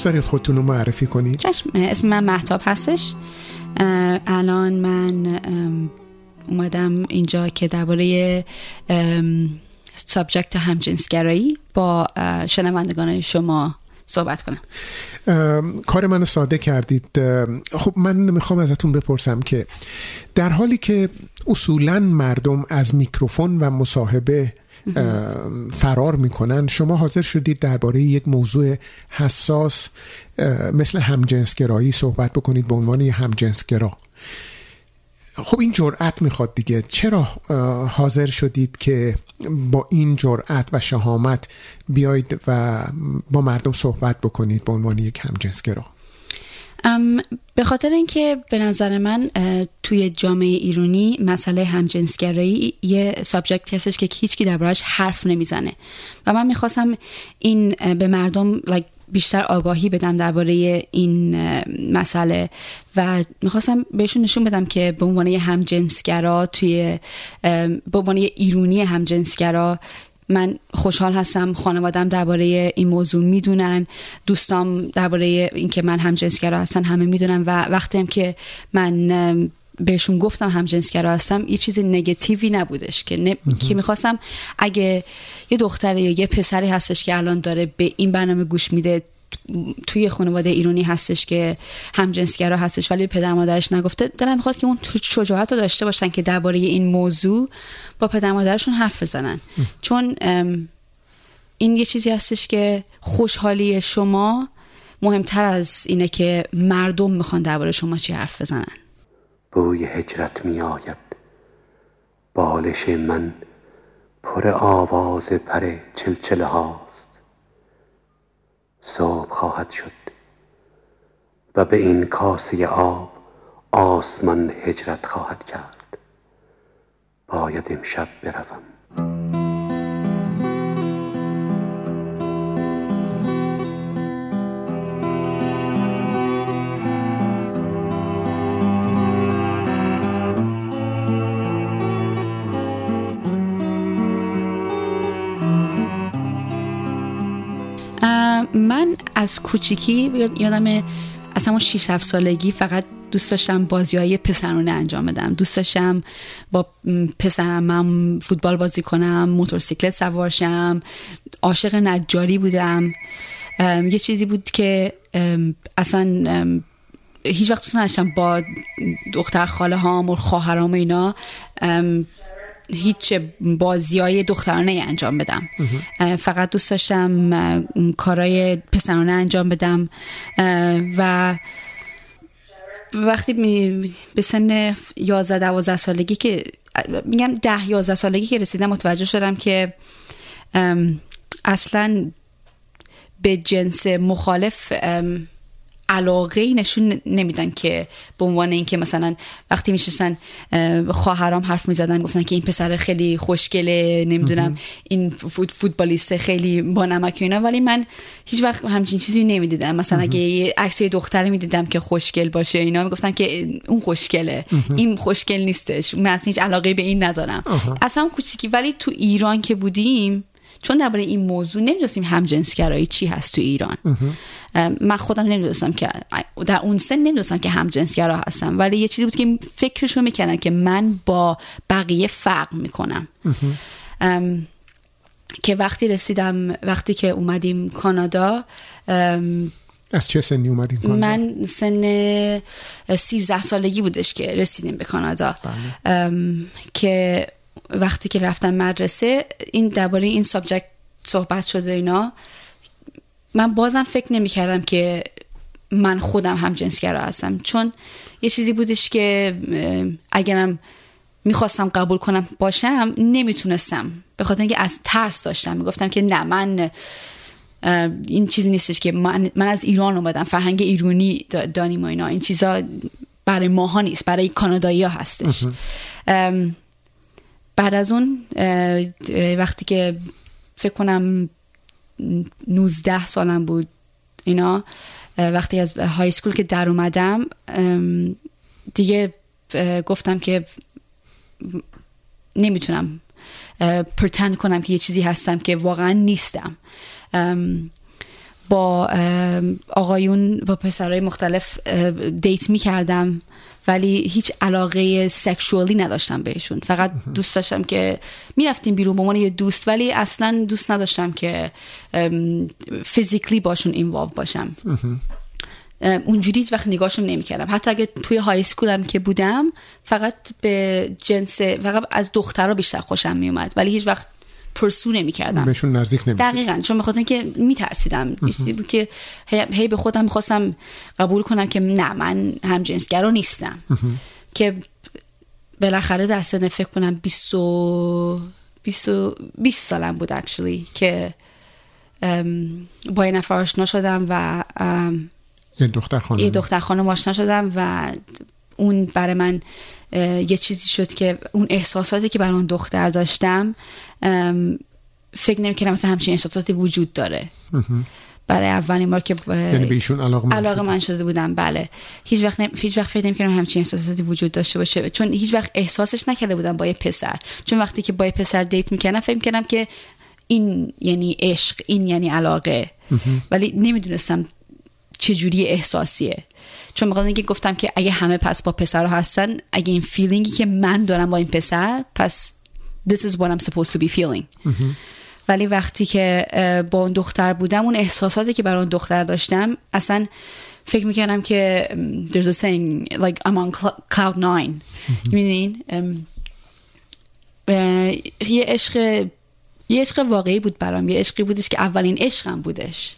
دوست دارید خودتون رو معرفی کنید؟ چشم اسم من محتاب هستش. الان من اومدم اینجا که درباره سابجکت همجنسگرایی با شنوندگان شما صحبت کنم. کار منو ساده کردید. خب من می‌خوام ازتون بپرسم که در حالی که اصولا مردم از میکروفون و مصاحبه فرار می‌کنن. شما حاضر شدید درباره یک موضوع حساس مثل همجنسگرایی صحبت بکنید به عنوان همجنسگرا. خب این جرأت می‌خواد دیگه. چرا حاضر شدید که با این جرأت و شهامت بیاید و با مردم صحبت بکنید به عنوان یک همجنسگرا؟ به خاطر اینکه به نظر من توی جامعه ایرانی مسئله همجنسگرایی یه سابجکت هستش که هیچکی دربارش حرف نمی‌زنه. و من می‌خواستم این به مردم بیشتر آگاهی بدم درباره این مسئله و می‌خواستم بهشون نشون بدم که به عنوان همجنسگرا توی به عنوان ایرونی همجنسگرا من خوشحال هستم خانوادم درباره این موضوع می‌دونن. دوستام درباره اینکه من هم جنسگرا هستن همه می‌دونن و وقتی هم که من بهشون گفتم هم جنسگرا هستم یه چیز نگتیوی نبودش که, که می‌خواستم اگه یه دختری یا یه پسری هستش که الان داره به این برنامه گوش میده توی خانواده ایرانی هستش که همجنسگرا هستش ولی پدر مادرش نگفته. دلم می‌خواد که اون شجاعت رو داشته باشن که درباره این موضوع با پدر مادرشون حرف بزنن. چون این یه چیزی هستش که خوشحالی شما مهمتر از اینه که مردم می‌خوان درباره شما چی حرف بزنن. بوی هجرت می آید بالش من پر آواز پر چلچله هاست صبح خواهد شد و به این کاسه آب آسمان هجرت خواهد کرد. باید امشب بروم. از کوچیکی یادم از همون 6 7 سالگی فقط دوست داشتم بازی های پسرانه انجام بدم. دوست داشتم با پسرم من فوتبال بازی کنم موتورسیکلت سوارشم عاشق نجاری بودم. یه چیزی بود که اصلا هیچ وقت دوست نداشتم با دختر خاله هام و خواهرام اینا هیچ بازی های دخترانه انجام بدم. فقط دوست داشتم کارهای پسرانه انجام بدم. و وقتی به سن 11 12 سالگی که میگم 10 11 سالگی که رسیدم متوجه شدم که اصلا به جنس مخالف علاقه نشون نمیدن که به عنوان اینکه مثلا وقتی میشستن خواهرام حرف می‌زدن گفتن که این پسر خیلی خوشگله نمی‌دونم این فوت فوتبالیست خیلی با نمک اینا. ولی من هیچ وقت همچین چیزی نمی‌دیدم. مثلا اگه عکس دختری می‌دیدم که خوشگل باشه اینا می‌گفتم که اون خوشگله. این خوشگل نیستش. من اصلا هیچ علاقه به این ندارم. اصلا کوچیکی. ولی تو ایران که بودیم چون درباره این موضوع نمی‌دونستیم همجنسگرایی چی هست تو ایران من خودم نمی‌دونستم که در اون سن نمی‌دونستم که همجنسگرا هستم ولی یه چیزی بود که فکرشو می‌کردم که من با بقیه فرق می‌کنم که وقتی رسیدم وقتی که اومدیم کانادا از چه سنی اومدیم کانادا؟ من سن سیزده سالگی بودش که رسیدیم به کانادا بله. که وقتی که رفتم مدرسه این درباره این سابجکت صحبت شده اینا من بازم فکر نمی کردم که من خودم هم جنسگرا هستم. چون یه چیزی بودش که اگرم می‌خواستم قبول کنم باشم نمی‌تونستم. به خاطر اینکه از ترس داشتم. می‌گفتم که نه من این چیزی نیستش که من, من از ایران اومدم. فرهنگ ایرانی دانیم و اینا. این چیزا برای ماها نیست برای کانادایی ها هستش بعد از اون وقتی که فکر کنم 19 سالم بود اینا وقتی از های سکول که در اومدم دیگه گفتم که نمی‌تونم پرتند کنم که یه چیزی هستم که واقعا نیستم. با آقایون با پسرهای مختلف دیت می‌کردم. ولی هیچ علاقه سکشوالی نداشتم بهشون. فقط دوست داشتم که می‌رفتیم بیرون به عنوان یه دوست ولی اصلا دوست نداشتم که فیزیکلی باشون اینوالو باشم. اونجوری وقت نگاهشون نمی‌کردم. حتی اگه توی های سکولم که بودم فقط به جنس فقط از دخترها بیشتر خوشم میومد ولی هیچ وقت پرسو نمی کردم بهشون نزدیک نمی دقیقا چون بخاطر که می ترسیدم چیزی بود که هی به خودم می‌خواستم قبول کنم که نه من هم جنسگرا نیستم. که بالاخره در سن فکر کنم 20 20 20 سالم بود اکچولی که با این نفر آشنا شدم و یه دختر خانم. یه دختر خانم آشنا شدم و اون برای من یه چیزی شد که اون احساساتی که برای اون دختر داشتم فکر نمی‌کنم مثلا همچین احساساتی وجود داره. برای اولین بار که یعنی به ایشون علاقه من, علاقه من شده بودم. بله. هیچ وقت نم... هیچ وقت فکر نمی‌کردم همچین احساساتی وجود داشته باشه. چون هیچ وقت احساسش نکرده بودم با یه پسر. چون وقتی که با یه پسر دیت می‌کردم فکر می‌کردم که این یعنی عشق این یعنی علاقه. ولی نمی‌دونستم چه جوری احساسیه. چون می‌خوام اینکه گفتم که اگه همه پس با پسر هستن اگه این فیلینگی که من دارم با این پسر پس this is what I'm supposed to be feeling. ولی وقتی که با اون دختر بودم اون احساساتی که برای اون دختر داشتم اصلا فکر می‌کردم که there's a saying like I'm on cloud nine. می‌دونین؟ یه عشق یه عشق واقعی بود برام. یه عشقی بودش که اولین عشقم بودش.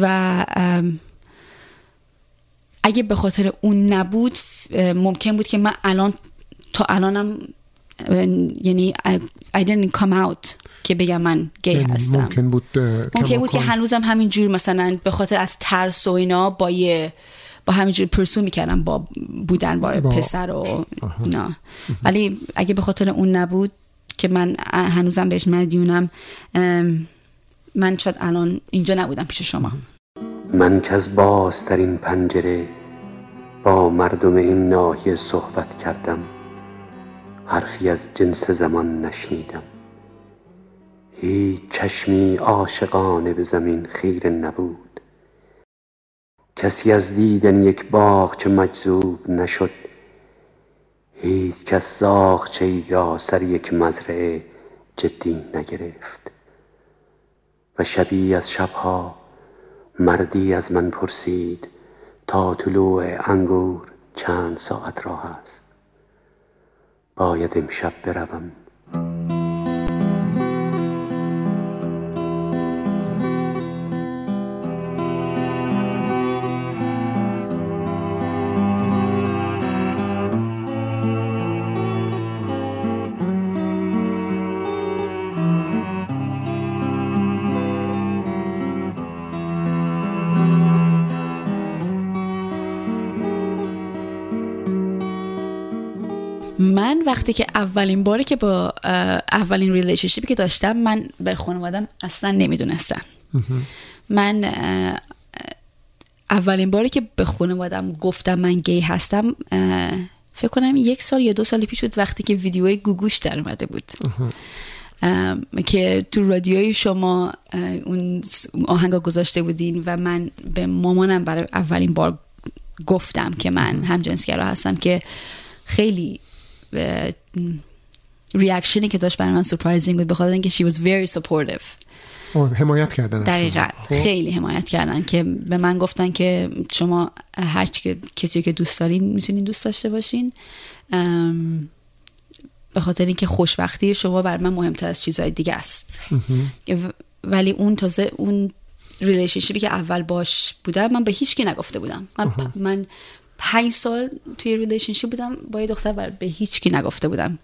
و اگه به خاطر اون نبود ممکن بود که من الان تا الانم یعنی I didn't come out که بگم من گی یعنی هستم. ممکن بود ممکن بود که هنوزم همینجور مثلا به خاطر از ترس و اینا با یه با همینجور پرسو می‌کردم با بودن با, با... پسر و نه ولی اگه به خاطر اون نبود که من هنوزم بهش مدیونم من شاید الان اینجا نبودم پیش شما. من که از بازترین پنجره با مردم این ناحیه صحبت کردم. حرفی از جنس زمان نشنیدم. هیچ چشمی عاشقانه به زمین خیره نبود. کسی از دیدن یک باغچه مجذوب نشد. هیچ کس زاغچه ای را سر یک مزرعه جدی نگرفت. و شبی از شبها مردی از من پرسید تا طلوع انگور چند ساعت راه است. باید امشب بروم. وقتی که اولین باری که با اولین relationship ی که داشتم من به خانوادم اصلا نمی‌دونستم. من اولین باری که به خانوادم گفتم من گی هستم فکر کنم یک سال یا دو سال پیش بود وقتی که ویدیوی گوگوش در اومده بود. که تو رادیوی شما اون آهنگا گذاشته بودین و من به مامانم برای اولین بار گفتم که من هم جنسگرا هستم که خیلی ریاکشنی که داشت برای من سورپرایزینگ بود بخاطر اینکه she was very supportive. حمایت کردن. دقیقا. خب. خیلی حمایت کردن که به من گفتن که شما هر که کسی که دوست دارین می‌تونین دوست داشته باشین. به خاطر اینکه خوشبختی شما بر من مهمتر از چیزهای دیگه است. ولی اون تازه اون relationship ی که اول باش بودم من به هیچ کی نگفته بودم. من, من پنج سال توی relationship بودم با یه دختر بر به هیچ کی نگفته بودم.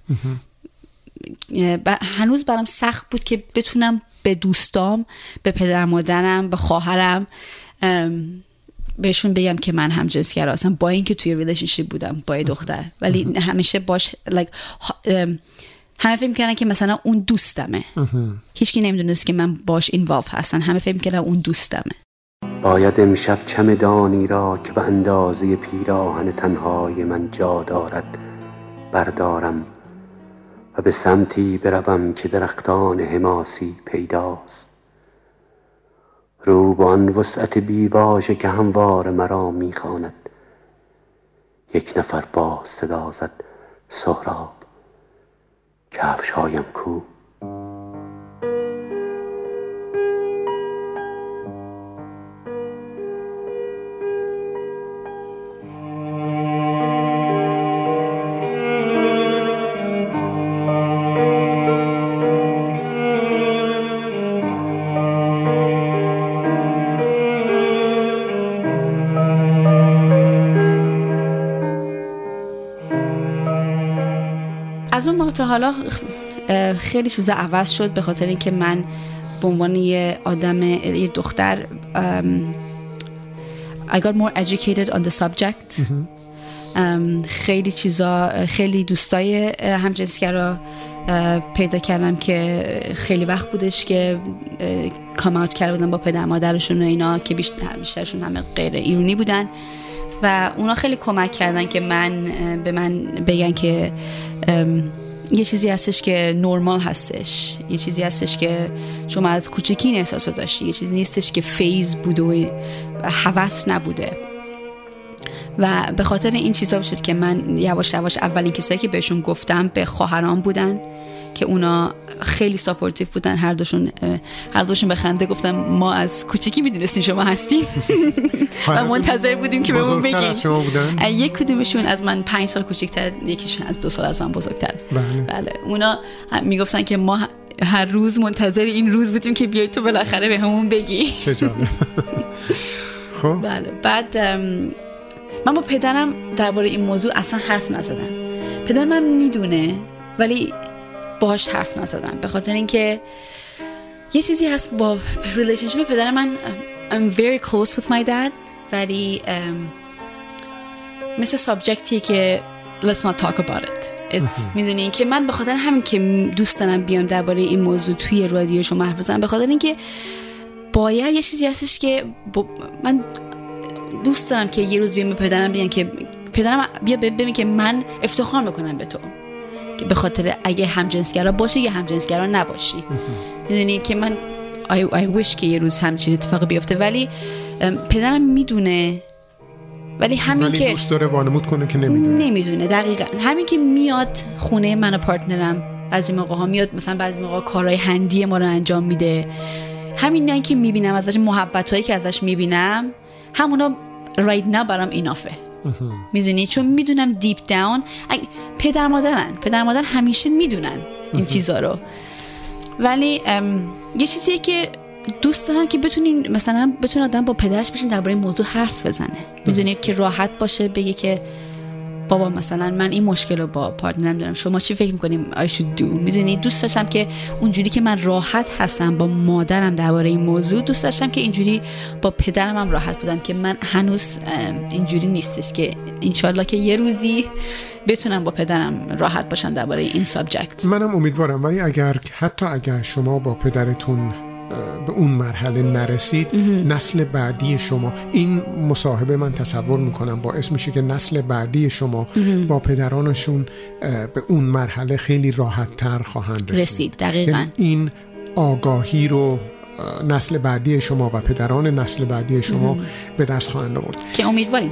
هنوز برام سخت بود که بتونم به دوستام به پدر مادرم به خواهرم بهشون بگم که من هم جنسگرا هستم با اینکه توی relationship بودم با یه دختر. ولی همیشه باش like, همه فکر می‌کنن که مثلا اون دوستمه. هیچکی نمی‌دونست که من باش اینوالو هستن. همه فکر می‌کنن اون دوستمه. باید امشب چمدانی را که به اندازه پیراهن تنهای من جا دارد بردارم و به سمتی بروم که درختان حماسی پیداست. رو به آن وسعت بیواژه که هموار مرا می‌خواند یک نفر با صدا زد سهراب کفشهایم کو؟ حالا خیلی چیزا عوض شد به خاطر اینکه من به عنوان یه آدم یه دختر I got more educated on the subject. خیلی چیزا خیلی دوستای همجنسگرا پیدا کردم که خیلی وقت بودش که کام اوت کرده بودن با پدر مادرشون و اینا که بیشتر بیشترشون همه غیر ایرانی بودن. و اونا خیلی کمک کردن که من به من بگن که یه چیزی هستش که نرمال هستش. یه چیزی هستش که شما از کوچکی این احساس داشتی. یه چیزی نیستش که phase بوده و هوس نبوده. و به خاطر این چیزا شد که من یواش یواش اولین کسایی که بهشون گفتم به خواهرام بودن. که اونا خیلی supportive بودن. هر دوشون هر دوشون به خنده گفتم ما از کوچیکی می‌دونستیم شما هستین. و منتظر بودیم که بهمون بگین. یک کدومشون از من پنج سال کوچکتر یکیشون از دو سال از من بزرگتر. بله. بله. اونا می‌گفتن که ما هر روز منتظر این روز بودیم که بیای تو بالاخره به همون بگی. چه خب. بله. بعد من با پدرم درباره این موضوع اصلا حرف نزدم. پدر من می‌دونه ولی باهاش حرف نزدم. به خاطر اینکه یه چیزی هست با relationship پدر من I'm very close with my dad ولی مثل subject یه که let's not talk about it. می‌دونی که من به خاطر همین که دوست دارم بیام درباره این موضوع توی رادیو شما حرف بزنم به خاطر اینکه باید یه چیزی هستش که با- من دوست دارم که یه روز بیام به پدرم بگم که پدرم بیا ببین که من افتخار می‌کنم به تو. که به خاطر اگه همجنسگرا باشی یا همجنسگرا نباشی. می‌دونی که من I, I wish که یه روز همچین اتفاقی بیفته ولی پدرم می‌دونه. ولی همین ولی که دوست داره وانمود کنه که نمی‌دونه. نمی‌دونه دقیقا. همین که میاد خونه من و پارتنرم بعضی موقع ها میاد مثلا بعضی موقع کارهای هندی ما رو انجام میده. همین نه که می‌بینم ازش محبت هایی که ازش می‌بینم همونا رایت نه برام اینافه می‌دونی؟ چون می‌دونم deep down پدر مادرن پدر مادر همیشه می‌دونن این چیزا رو. ولی یه چیزیه که دوست دارم که بتونین مثلا بتونه آدم با پدرش بشین درباره موضوع حرف بزنه. می‌دونید که راحت باشه بگه که بابا مثلا من این مشکل رو با partner م دارم. شما چی فکر می‌کنیم I should do می‌دونی؟ دوست داشتم که اونجوری که من راحت هستم با مادرم درباره این موضوع دوست داشتم که اینجوری با پدرم هم راحت بودم که من هنوز اینجوری نیستش که انشالله که یه روزی بتونم با پدرم راحت باشم درباره این سابجکت. منم امیدوارم. ولی اگر حتی اگر شما با پدرتون به اون مرحله نرسید نسل بعدی شما. این مصاحبه من تصور می‌کنم باعث میشه که نسل بعدی شما. با پدرانشون به اون مرحله خیلی راحت تر خواهند رسید, رسید دقیقا. یعنی این آگاهی رو نسل بعدی شما و پدران نسل بعدی شما. به دست خواهند آورد. که امیدواریم.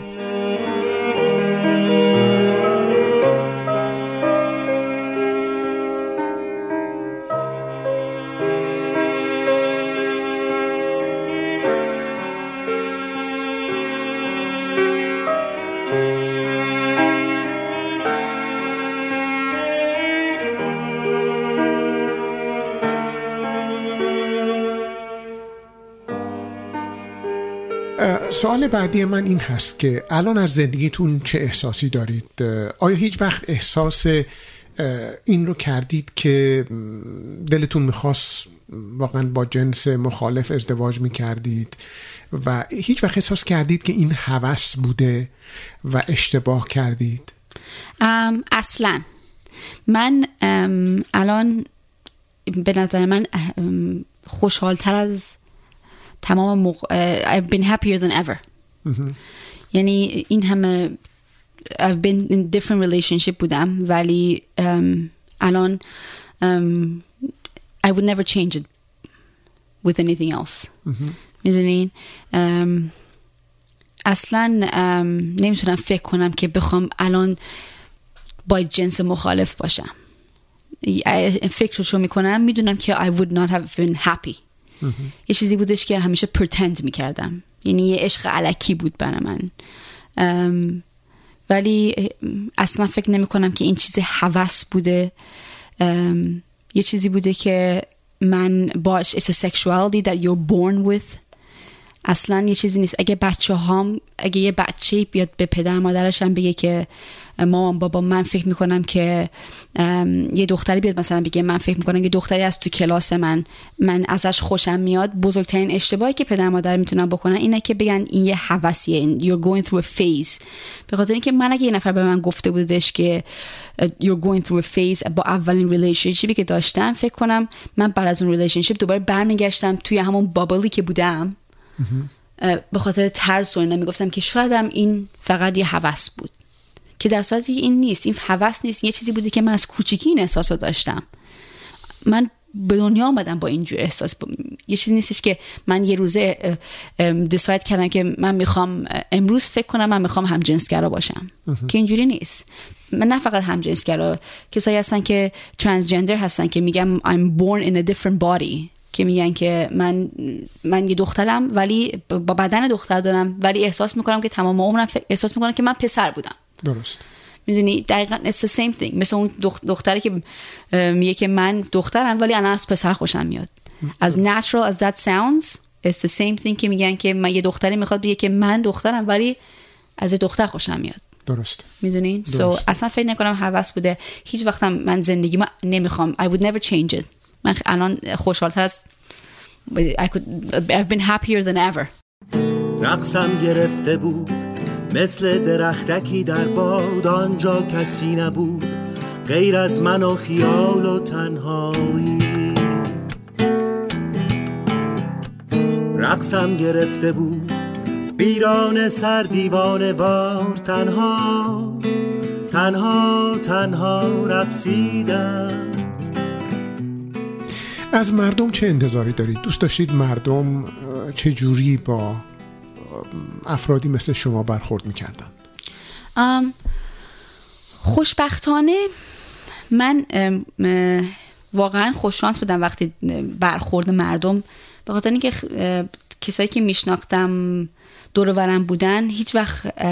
سوال بعدی من این هست که الان از زندگیتون چه احساسی دارید؟ آیا هیچ وقت احساس این رو کردید که دلتون می‌خواست واقعا با جنس مخالف ازدواج می‌کردید و هیچ وقت احساس کردید که این هوس بوده و اشتباه کردید؟ اصلا. من الان به نظر من خوشحالتر از تمام موقع I've been happier than ever یعنی این همه I've been in different relationship بودم ولی um, الان um, I would never change it with anything else می‌دونین um, اصلا um, نمی‌تونم فکر کنم که بخوام الان با جنس مخالف باشم فکرشو می‌کنم می‌دونم که I would not have been happy یه چیزی بودش که همیشه پرتند می‌کردم. یعنی یه عشق علکی بود برای من. ولی اصلا فکر نمی کنم که این چیز هوس بوده. یه چیزی بوده که من باش it's a sexuality that you're born with. اصلا یه چیزی نیست. اگه بچه هام اگه یه بچه بیاد به پدر مادرش هم بگه که مامان بابا من فکر می‌کنم که یه دختری بیاد مثلا بگه من فکر می‌کنم یه دختری از تو کلاس من. من ازش خوشم میاد. بزرگترین اشتباهی که پدر مادر می‌تونن بکنن اینه که بگن این یه هوسیه you're going through a phase. به خاطر اینکه من اگه یه نفر به من گفته بودش که you're going through a phase با اولین relationship ی که داشتم فکر کنم من بعد از اون relationship دوباره برمیگشتم توی همون bubble ی که بودم. به خاطر ترس و اینا می‌گفتم که شایدم این فقط یه هوس بود. که در صورتی این نیست این هوس نیست یه چیزی بوده که من از کوچیکی این احساس رو داشتم. من به دنیا آمدم با اینجور احساس. یه چیزی نیستش که من یه روزه دیساید کردم که من می‌خوام امروز فکر کنم من می‌خوام هم جنسگرا باشم که اینجوری نیست. من نه فقط هم جنسگرا کسایی هستن که ترانسجندر هستن که میگم I'm born in a different body. که میگن که من من یه دخترم ولی با بدن دختر دارم ولی احساس می‌کنم که تمام عمرم احساس می‌کنم که من پسر بودم. درست. می‌دونی؟ دقیقا it's the same thing. مثل اون دختری که میگه که من دخترم ولی الان از پسر خوشم میاد. از natural as that sounds it's the same thing که میگن که من یه دختری می‌خواد بگه که من دخترم ولی از یه دختر خوشم میاد. درست. می‌دونین so اصلا فکر نکنم حوض بوده. هیچ وقتم من زندگی ما نمی‌خوام. I would never change it. من الان خوشحالتر از I could I've been happier than ever. رقصم گرفته بود. مثل درختکی در باد آنجا کسی نبود غیر از من و خیال و تنهایی رقصم گرفته بود بیران سر دیوانه وار تنها تنها تنها رقصیدم از مردم چه انتظاری دارید؟ دوست داشتید مردم چه جوری با افرادی مثل شما برخورد می‌کردن؟ خوشبختانه من واقعا خوششانس بودم وقتی برخورد مردم به خاطر اینکه کسایی که میشناختم دورورم بودن هیچ وقت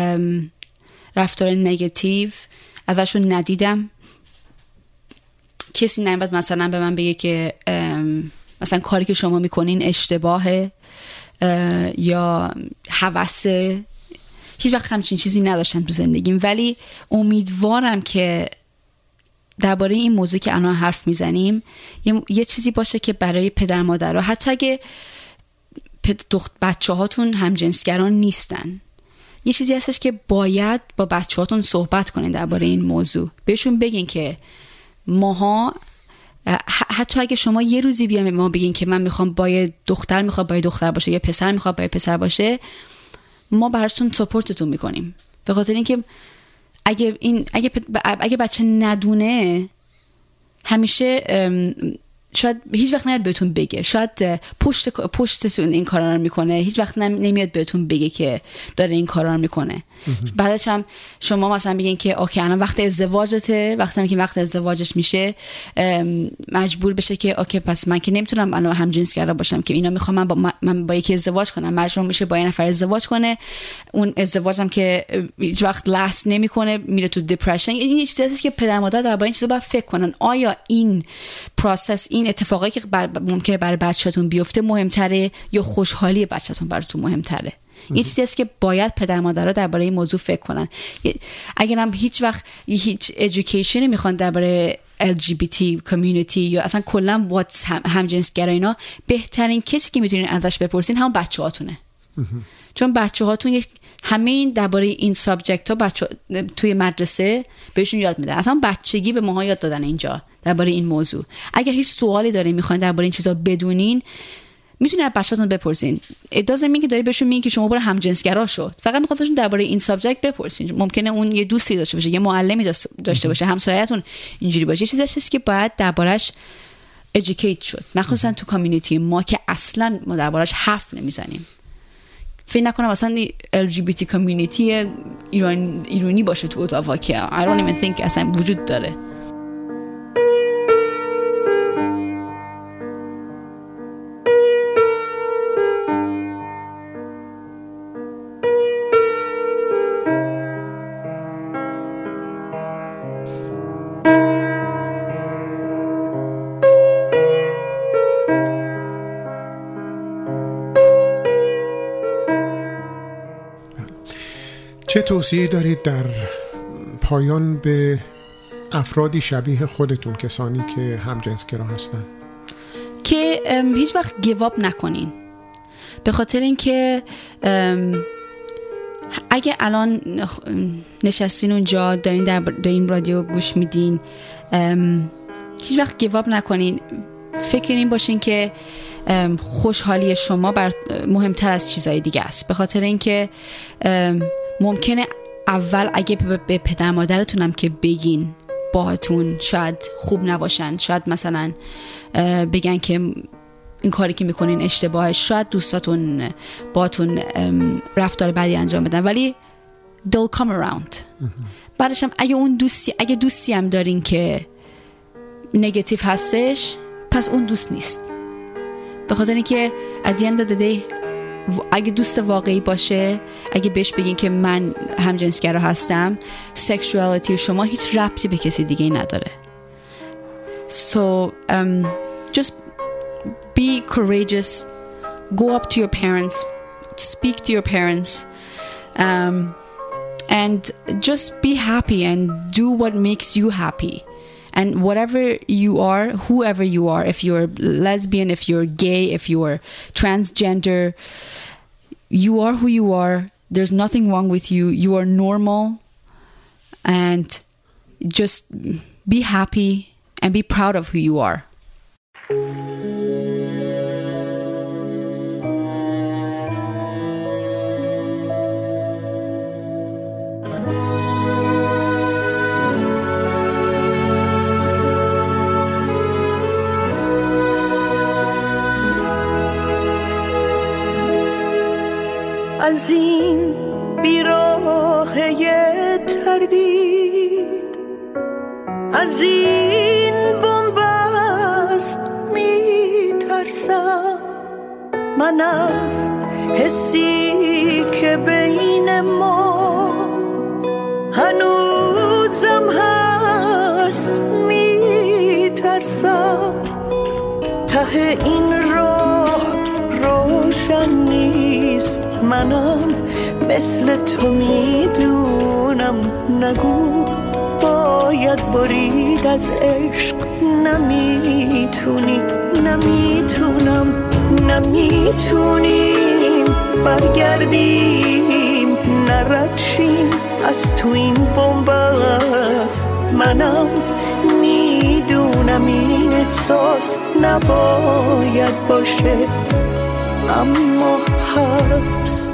رفتار نگتیو ازشون ندیدم کسی نمیبد مثلا به من بگه که مثلا کاری که شما می‌کنین اشتباهه یا حوثه هیچ وقت همچین چیزی نداشتم تو زندگیم. ولی امیدوارم که درباره این موضوع که الان حرف می‌زنیم یه،, یه چیزی باشه که برای پدر مادر حتی اگه بچه هاتون همجنسگران نیستن. یه چیزی هستش که باید با بچه هاتون صحبت کنین درباره این موضوع. بهشون بگین که ماها حتی اگه شما یه روزی بیام ما بگین که من می‌خوام با یه دختر می‌خوام با یه دختر باشه یه پسر می‌خواد با یه پسر باشه ما براتون سپورتتون می‌کنیم. به خاطر اینکه اگه این اگه اگه بچه ندونه همیشه شاید هیچ وقت نمیاد بهتون بگه. شاید پشت پشتتون این کارا رو می‌کنه. هیچ وقت نمیاد بهتون بگه که داره این کارا رو می‌کنه. بعدش هم شما مثلا بگین که okay الان وقت ازدواجته. وقتی که وقت ازدواجش میشه مجبور بشه که okay پس من که نمی‌تونم الان هم جنسگرا باشم که اینا می‌خوام من با, من با یکی ازدواج کنم. مجبور میشه با یه نفر ازدواج کنه. اون ازدواجم که هیچ وقت last نمی‌کنه میره تو depression این چیزی که پدر مادر درباره این چیزا باید فکر کنن. آیا این process این اتفاقایی که بر ممکنه برای بچهتون بیفته مهمتره یا خوشحالی بچهتون براتون مهمتره؟ یه چیزی است که باید پدر مادرها درباره این موضوع فکر کنن. اگر هم هیچ وقت هیچ education ی می‌خوان درباره LGBT community یا اصلا کلا what's هم جنس اینا بهترین کسی که می‌تونین ازش بپرسین همون بچه هاتونه چون بچه هاتون یک همه این درباره این subject ها بچه توی مدرسه بهشون یاد میده اصلا بچگی به ماها یاد دادن اینجا درباره این موضوع. اگر هیچ سوالی دارین می‌خواین درباره این چیزا بدونین می‌تونید از بچه‌تون بپرسین. ادازه میگه داری بهشون میگی که شما برو همجنسگرا شد فقط میخواستشون درباره این سابجکت بپرسین. ممکنه اون یه دوستی داشته باشه یه معلمی داشته باشه همسایه‌تون اینجوری باشه. چیزی هست که باید دربارش educate شد. مخصوصا تو کامیونیتی ما که اصلا ما دربارش حرف نمی‌زنیم. فکر نکنم اصلا LGBT کامیونیتی ایرانی, ایرانی باشه تو اتاوا که I don't even think اصلا وجود داره. توصیه دارید در پایان به افرادی شبیه خودتون کسانی که هم جنسگرا هستن. که هیچ وقت گیواب نکنین. به خاطر اینکه اگه الان نشستین اونجا دارین در این رادیو گوش میدین هیچ وقت گیواب نکنین. فکر این باشین که خوشحالی شما بر مهمتر از چیزهای دیگه است. به خاطر اینکه ممکنه اول اگه به پدر مادرتونم که بگین باهاتون شاید خوب نباشن شاید مثلا بگن که این کاری که می‌کنین اشتباهه شاید دوستاتون باتون رفتار بعدی انجام بدن ولی they'll come around. بعدش هم اگه اون دوستی اگه دوستی هم دارین که نگتیو هستش پس اون دوست نیست. به خاطر اینکه at the end of the day اگه دوست واقعی باشه اگه بهش بگین که من همجنسگرا هستم سکشوالیتی شما هیچ ربطی به کسی دیگه نداره so um, just be courageous go up to your parents speak to your parents um, and just be happy and do what makes you happy and whatever you are whoever you are if you're lesbian if you're gay if you're transgender you are who you are. There's nothing wrong with you. You are normal. And just be happy and be proud of who you are از این بیراه تردید. از این بومبست میترسم. من از حسی که بین ما هنوزم هست میترسم. ته این منم مثل تو می‌دونم. نگو باید برید از عشق. نمی‌تونی نمی‌تونم نمی‌تونیم. برگردیم نردشیم از تو این بمب است. منم می‌دونم این احساس نباید باشه. اما هست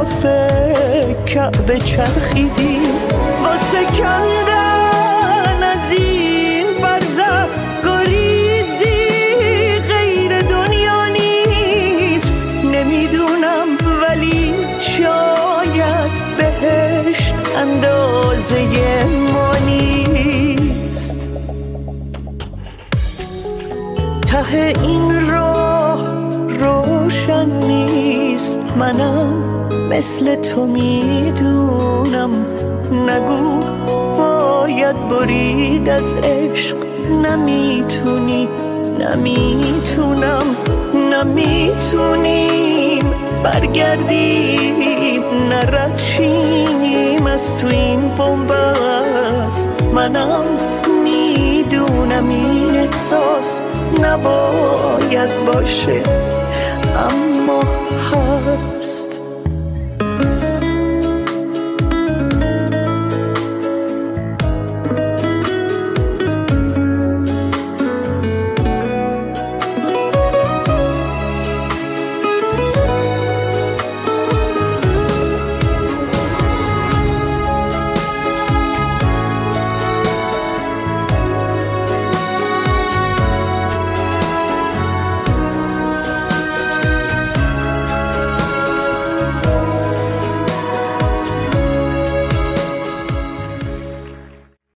خلاف کعبه چرخیدیم واسه کندن از این برزخ گریزی. غیر دنیا نیست نمی‌دونم ولی شاید بهشت اندازه ما نیست. ته مثل تو می‌دونم. نگو باید برید از عشق. نمی‌تونی نمی‌تونم نمی‌تونیم. برگردیم نرد شیم از تو این بومبست منم می‌دونم این احساس نباید باشه. اما